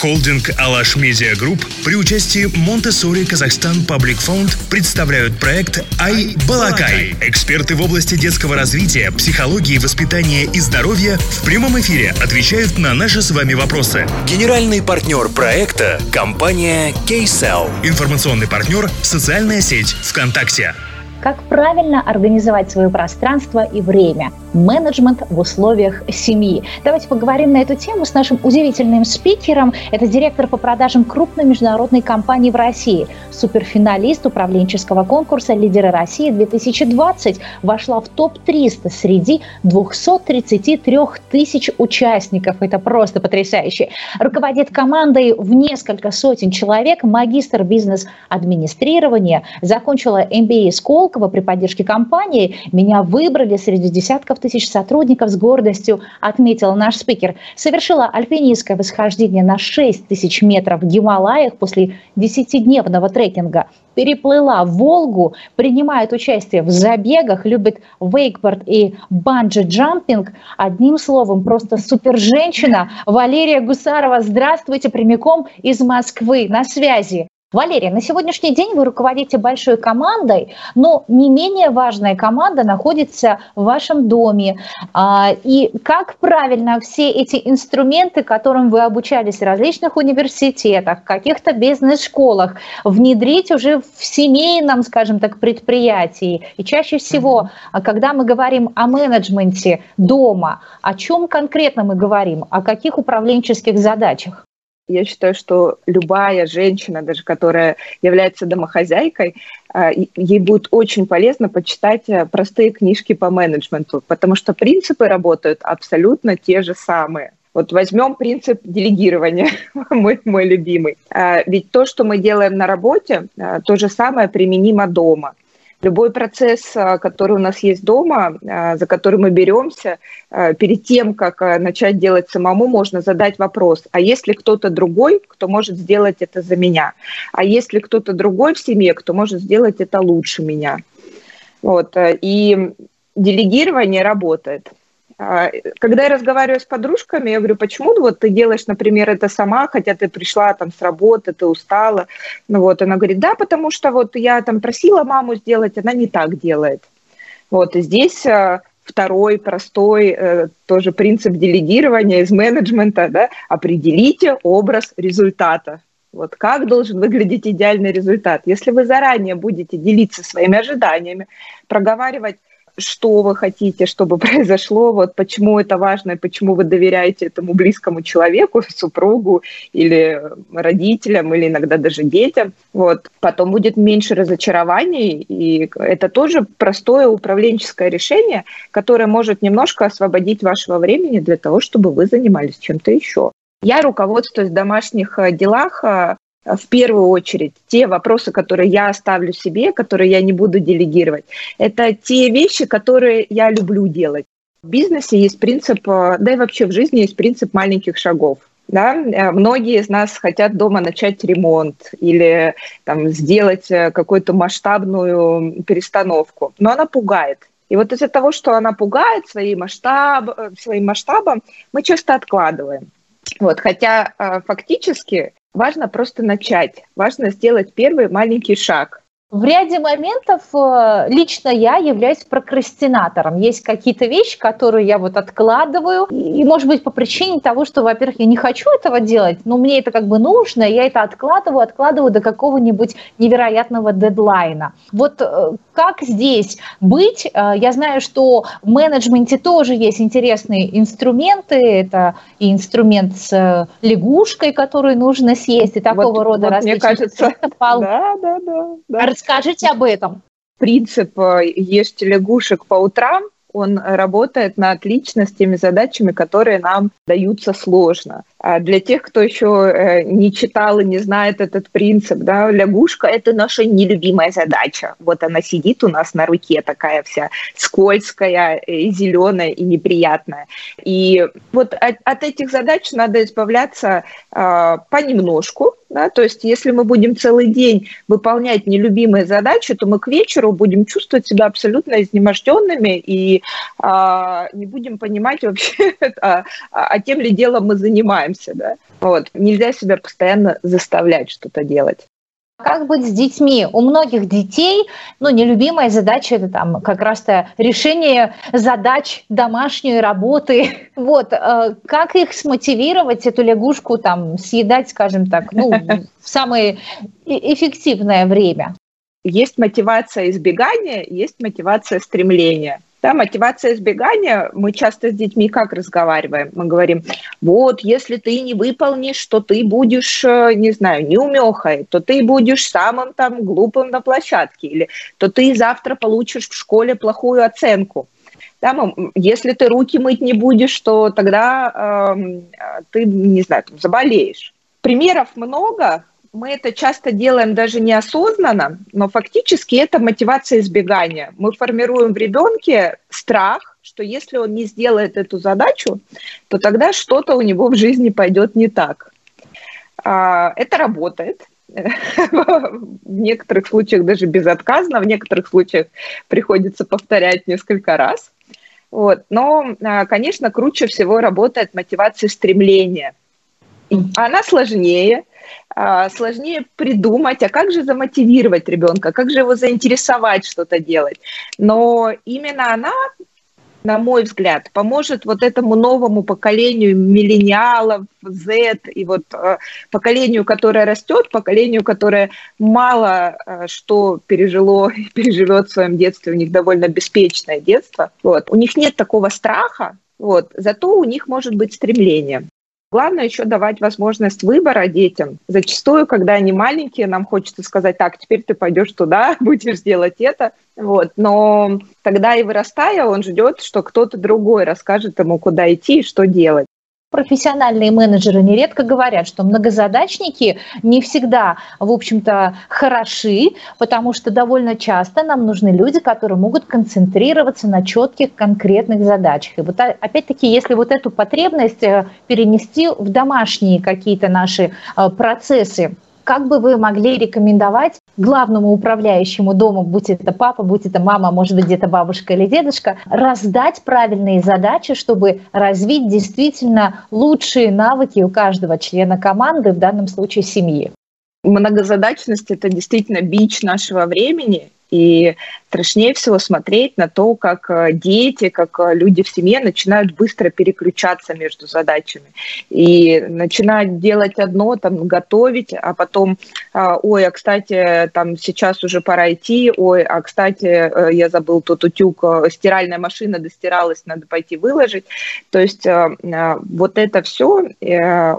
Холдинг «Алаш Media Group» при участии Montessori Kazakhstan Public Fund представляют проект «i-balaqai». Эксперты в области детского развития, психологии, воспитания и здоровья в прямом эфире отвечают на наши с вами вопросы. Генеральный партнер проекта – компания KCell. Информационный партнер – социальная сеть ВКонтакте. Как правильно организовать свое пространство и время? Менеджмент в условиях семьи. Давайте поговорим на эту тему с нашим удивительным спикером. Это директор по продажам крупной международной компании в России, суперфиналист управленческого конкурса «Лидеры России-2020». Вошла в топ-300 среди 233 тысяч участников. Это просто потрясающе. Руководит командой в несколько сотен человек, магистр бизнес-администрирования, закончила MBA School Сколково при поддержке компании меня выбрали среди десятков тысяч сотрудников с гордостью, отметил наш спикер. Совершила альпинистское восхождение на 6 тысяч метров в Гималаях после 10-дневного трекинга переплыла Волгу, принимает участие в забегах, любит вейкборд и банджи-джампинг. Одним словом, просто супер женщина. Валерия Гусарова, здравствуйте, прямиком из Москвы. На связи. Валерия, на сегодняшний день вы руководите большой командой, но не менее важная команда находится в вашем доме. А, и как правильно все эти инструменты, которым вы обучались в различных университетах, каких-то бизнес-школах, внедрить уже в семейном, скажем так, предприятии? И чаще всего, когда мы говорим о менеджменте дома, о чем конкретно мы говорим, о каких управленческих задачах? Я считаю, что любая женщина, даже которая является домохозяйкой, а, ей будет очень полезно почитать э, простые книжки по менеджменту, потому что принципы работают абсолютно те же самые. Вот возьмем принцип делегирования, мой, мой любимый. А, ведь то, что мы делаем на работе, а, то же самое применимо дома. Любой процесс, а, который у нас есть дома, а, за который мы беремся, а, перед тем, как начать делать самому, можно задать вопрос, а есть ли кто-то другой, кто может сделать это за меня? А есть ли кто-то другой в семье, кто может сделать это лучше меня? Вот. И делегирование работает. А, когда я разговариваю с подружками, я говорю, почему вот ты делаешь, например, это сама, хотя ты пришла там с работы, ты устала. Ну вот, она говорит, да, потому что вот я там просила маму сделать, она не так делает. Вот, и здесь а, второй простой э, тоже принцип делегирования из менеджмента, да, определите образ результата. Вот как должен выглядеть идеальный результат. Если вы заранее будете делиться своими ожиданиями, проговаривать что вы хотите, чтобы произошло, вот почему это важно и почему вы доверяете этому близкому человеку, супругу или родителям, или иногда даже детям. Вот. Потом будет меньше разочарований, и это тоже простое управленческое решение, которое может немножко освободить вашего времени для того, чтобы вы занимались чем-то еще. Я руководствуюсь в домашних э, делах э, в первую очередь те вопросы, которые я оставлю себе, которые я не буду делегировать. Это те вещи, которые я люблю делать. В бизнесе есть принцип, э, да и вообще в жизни есть принцип маленьких шагов. Да? Э, многие из нас хотят дома начать ремонт или там, сделать какую-то масштабную перестановку, но она пугает. И вот из-за того, что она пугает своим, масштаб, своим масштабом, мы часто откладываем. Вот, хотя фактически Важно просто начать, важно сделать первый маленький шаг. В ряде моментов э, лично я являюсь прокрастинатором. Есть какие-то вещи, которые я вот откладываю. И, может быть, по причине того, что, во-первых, я не хочу этого делать, но мне это как бы нужно, я это откладываю, откладываю до какого-нибудь невероятного дедлайна. Вот э, как здесь быть? Э, я знаю, что в менеджменте тоже есть интересные инструменты. Это и инструмент с лягушкой, который нужно съесть, и такого вот, рода вот различные... Мне кажется, да, да, да. да. Расскажите об этом. Принцип э, «ешьте лягушек по утрам» он работает над личностями, задачами, которые нам даются сложно. А для тех, кто еще э, не читал и не знает этот принцип, да, лягушка – это наша нелюбимая задача. Вот она сидит у нас на руке такая вся скользкая, и зеленая и неприятная. И вот от, от этих задач надо избавляться э, понемножку, Да? То есть если мы будем целый день выполнять нелюбимые задачи, то мы к вечеру будем чувствовать себя абсолютно изнеможденными и а, не будем понимать вообще, а, а тем ли делом мы занимаемся. Да? Вот. Нельзя себя постоянно заставлять что-то делать. Как быть с детьми? У многих детей, ну, нелюбимая задача – это там как раз-то решение задач домашней работы. Вот, э, как их смотивировать, эту лягушку там съедать, скажем так, ну, в самое эффективное время? Есть мотивация избегания, есть мотивация стремления – да, мотивация избегания, мы часто с детьми как разговариваем? Мы говорим, вот, если ты не выполнишь, то ты будешь, э, не знаю, неумехой, то ты будешь самым там глупым на площадке, или то ты завтра получишь в школе плохую оценку. Да, если ты руки мыть не будешь, то тогда э, ты, не знаю, там, заболеешь. Примеров много, мы это часто делаем даже неосознанно, но фактически это мотивация избегания. Мы формируем в ребенке страх, что если он не сделает эту задачу, то тогда что-то у него в жизни пойдет не так. А, это работает. В некоторых случаях даже безотказно, в некоторых случаях приходится повторять несколько раз. Вот. Но, а, конечно, круче всего работает мотивация стремления. Она сложнее, а, сложнее придумать, а как же замотивировать ребенка, как же его заинтересовать что-то делать. Но именно она, на мой взгляд, поможет вот этому новому поколению миллениалов, Z, и вот э, поколению, которое растет, поколению, которое мало э, что пережило и переживет в своем детстве, у них довольно беспечное детство. Вот. У них нет такого страха, вот. Зато у них может быть стремление. Главное еще давать возможность выбора детям. Зачастую, когда они маленькие, нам хочется сказать, так, теперь ты пойдешь туда, будешь делать это. Вот. Но тогда и вырастая, он ждет, что кто-то другой расскажет ему, куда идти и что делать. Профессиональные менеджеры нередко говорят, что многозадачники не всегда, в общем-то, хороши, потому что довольно часто нам нужны люди, которые могут концентрироваться на четких конкретных задачах. И вот опять-таки, если вот эту потребность э, перенести в домашние какие-то наши э, процессы, как бы вы могли рекомендовать главному управляющему дома, будь это папа, будь это мама, может быть, где-то бабушка или дедушка, раздать правильные задачи, чтобы развить действительно лучшие навыки у каждого члена команды, в данном случае семьи? Многозадачность – это действительно бич нашего времени, и страшнее всего смотреть на то, как э, дети, как э, люди в семье начинают быстро переключаться между задачами. И начинают делать одно, там, готовить, а потом, а, ой, а, кстати, там, сейчас уже пора идти, ой, а, кстати, э, я забыл тут утюг, стиральная машина достиралась, надо пойти выложить. То есть вот это все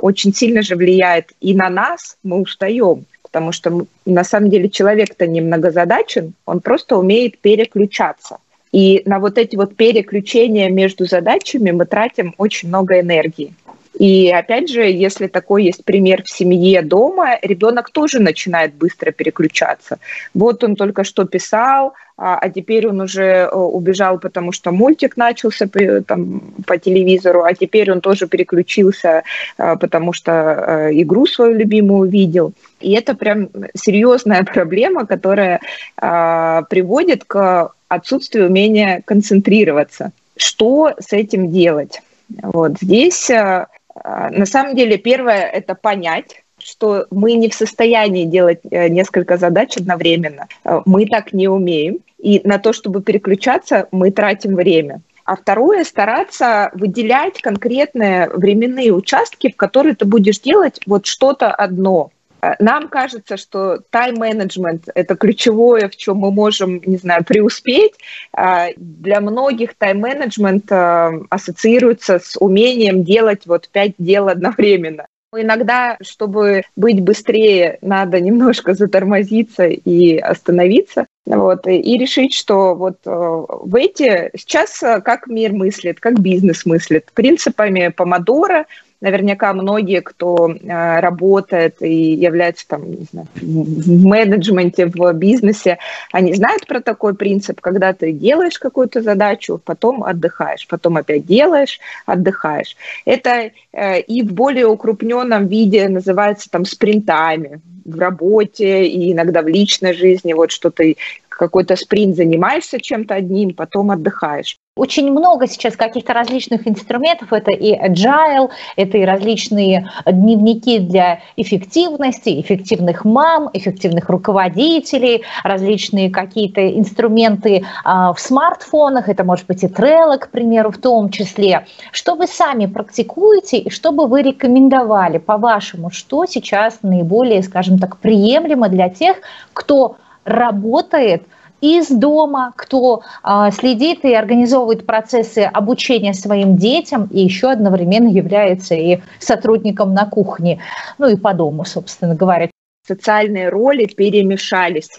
очень сильно же влияет и на нас, мы устаем потому что на самом деле человек-то не многозадачен, он просто умеет переключаться. И на вот эти вот переключения между задачами мы тратим очень много энергии. И опять же, если такой есть пример в семье дома, ребенок тоже начинает быстро переключаться. Вот он только что писал, а, а теперь он уже э, убежал, потому что мультик начался там, по телевизору, а теперь он тоже переключился, а, потому что э, игру свою любимую увидел. И это прям серьезная проблема, которая а, приводит к отсутствию умения концентрироваться. Что с этим делать? Вот здесь э, на самом деле, первое – это понять, что мы не в состоянии делать э, несколько задач одновременно. Э, мы так не умеем. И на то, чтобы переключаться, мы тратим время. А второе – стараться выделять конкретные временные участки, в которые ты будешь делать вот что-то одно – нам кажется, что тайм-менеджмент – это ключевое, в чем мы можем, не знаю, преуспеть. А, для многих тайм-менеджмент а, ассоциируется с умением делать вот пять дел одновременно. Иногда, чтобы быть быстрее, надо немножко затормозиться и остановиться. Вот, и решить, что вот э, в эти сейчас как мир мыслит, как бизнес мыслит, принципами помодора – наверняка многие, кто э, работает и является там, не знаю, в менеджменте, в бизнесе, они знают про такой принцип, когда ты делаешь какую-то задачу, потом отдыхаешь, потом опять делаешь, отдыхаешь. Это э, и в более укрупненном виде называется там спринтами в работе и иногда в личной жизни, вот что ты какой-то спринт занимаешься чем-то одним, потом отдыхаешь. Очень много сейчас каких-то различных инструментов. Это и agile, это и различные дневники для эффективности, эффективных мам, эффективных руководителей, различные какие-то инструменты а, в смартфонах. Это может быть и Trello, к примеру, в том числе. Что вы сами практикуете и что бы вы рекомендовали, по-вашему, что сейчас наиболее, скажем так, приемлемо для тех, кто работает из дома, кто а, следит и организовывает процессы обучения своим детям и еще одновременно является и сотрудником на кухне, ну и по дому, собственно говоря. Социальные роли перемешались.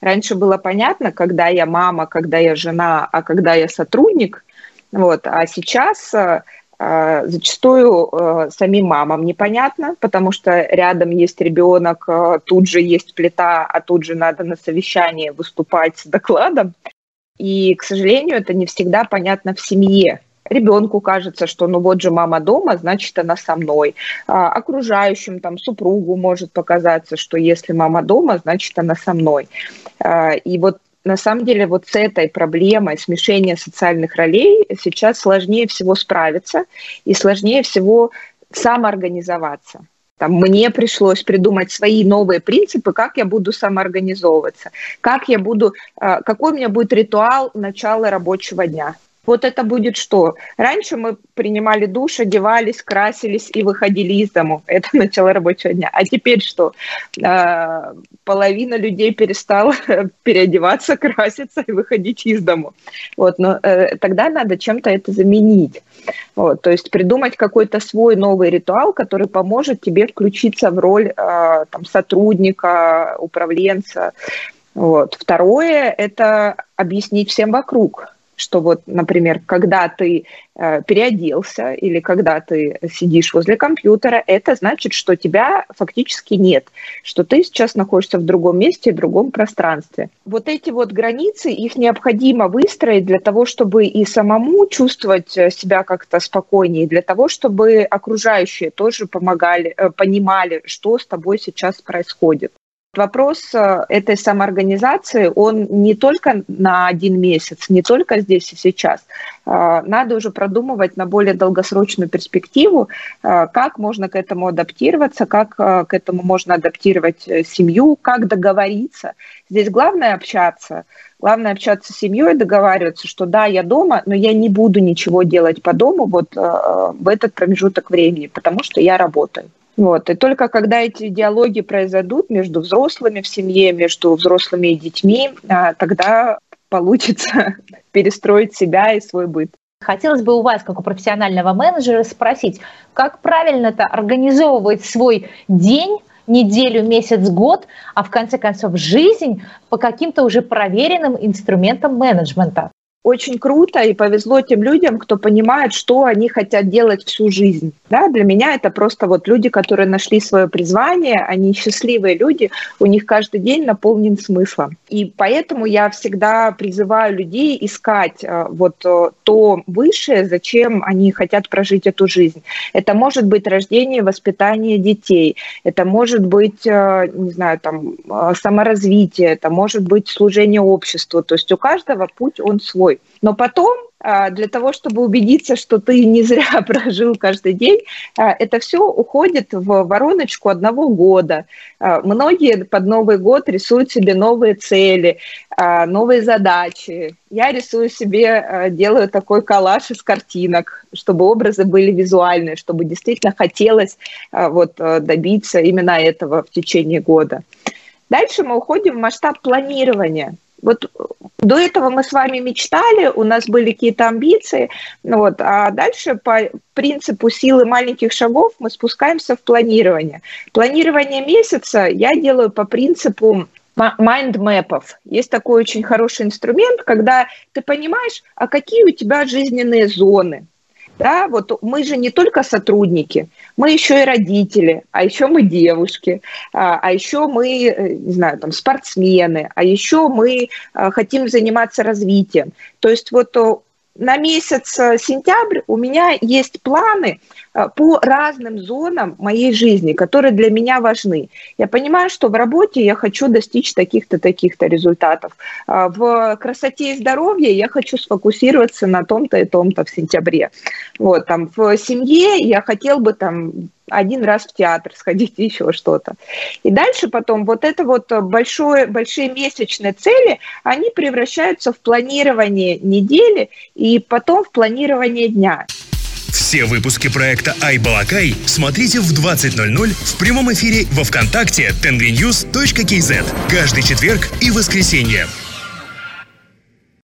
Раньше было понятно, когда я мама, когда я жена, а когда я сотрудник. Вот. А сейчас а, зачастую э, самим мамам непонятно, потому что рядом есть ребенок, э, тут же есть плита, а тут же надо на совещании выступать с докладом. И, к сожалению, это не всегда понятно в семье. Ребенку кажется, что ну вот же мама дома, значит она со мной. А окружающим, там, супругу может показаться, что если мама дома, значит она со мной. А, и вот на самом деле вот с этой проблемой смешения социальных ролей сейчас сложнее всего справиться и сложнее всего самоорганизоваться. Там, мне пришлось придумать свои новые принципы, как я буду самоорганизовываться, как я буду, а, какой у меня будет ритуал начала рабочего дня. Вот это будет что? Раньше мы принимали душ, одевались, красились и выходили из дому. Это начало рабочего дня. А теперь что? А, половина людей перестала переодеваться, краситься и выходить из дому. Вот, но э, тогда надо чем-то это заменить. Вот, то есть придумать какой-то свой новый ритуал, который поможет тебе включиться в роль э, там, сотрудника, управленца. Вот. Второе – это объяснить всем вокруг, что вот, например, когда ты э, переоделся или когда ты сидишь возле компьютера, это значит, что тебя фактически нет, что ты сейчас находишься в другом месте, в другом пространстве. Вот эти вот границы, их необходимо выстроить для того, чтобы и самому чувствовать э, себя как-то спокойнее, для того, чтобы окружающие тоже помогали, э, понимали, что с тобой сейчас происходит. Вопрос э, этой самоорганизации, он не только на один месяц, не только здесь и сейчас. Э, надо уже продумывать на более долгосрочную перспективу, э, как можно к этому адаптироваться, как к этому можно адаптировать семью, как договориться. Здесь главное общаться. Главное общаться с семьей, договариваться, что да, я дома, но я не буду ничего делать по дому вот в этот промежуток времени, потому что я работаю. Вот. И только когда эти диалоги произойдут между взрослыми в семье, между взрослыми и детьми, а, тогда получится перестроить себя и свой быт. Хотелось бы у вас, как у профессионального менеджера, спросить, как правильно-то организовывать свой день, неделю, месяц, год, а в конце концов жизнь по каким-то уже проверенным инструментам менеджмента? Очень круто и повезло тем людям, кто понимает, что они хотят делать всю жизнь. Да, для меня это просто вот люди, которые нашли свое призвание, они счастливые люди, у них каждый день наполнен смыслом. И поэтому я всегда призываю людей искать э, вот э, то высшее, зачем они хотят прожить эту жизнь. Это может быть рождение, воспитание детей, это может быть, э, не знаю, там, саморазвитие, это может быть служение обществу. То есть у каждого путь он свой собой. Но потом а, для того, чтобы убедиться, что ты не зря прожил каждый день, а, это все уходит в вороночку одного года. А, многие под Новый год рисуют себе новые цели, новые задачи. Я рисую себе, делаю такой коллаж из картинок, чтобы образы были визуальные, чтобы действительно хотелось вот, добиться именно этого в течение года. Дальше мы уходим в масштаб планирования. Вот до этого мы с вами мечтали, у нас были какие-то амбиции, ну вот, а дальше по принципу силы маленьких шагов мы спускаемся в планирование. Планирование месяца я делаю по принципу майндмэпов. Есть такой очень хороший инструмент, когда ты понимаешь, а какие у тебя жизненные зоны, Да, вот мы же не только сотрудники, мы еще и родители, а еще мы девушки, а, а еще мы, э, не знаю, там, спортсмены, а еще мы а, хотим заниматься развитием. То есть вот на месяц э, сентябрь у меня есть планы э, по разным зонам моей жизни, которые для меня важны. Я понимаю, что в работе я хочу достичь таких-то, таких-то результатов. А в красоте и здоровье я хочу сфокусироваться на том-то и том-то в сентябре. Вот, там, в семье я хотел бы там один раз в театр сходить, еще что-то. И дальше потом вот это вот большое, большие месячные цели, они превращаются в планирование недели и потом в планирование дня. Все выпуски проекта «Айбалакай» смотрите в 20.00 в прямом эфире во Вконтакте tenvynews.kz каждый четверг и воскресенье.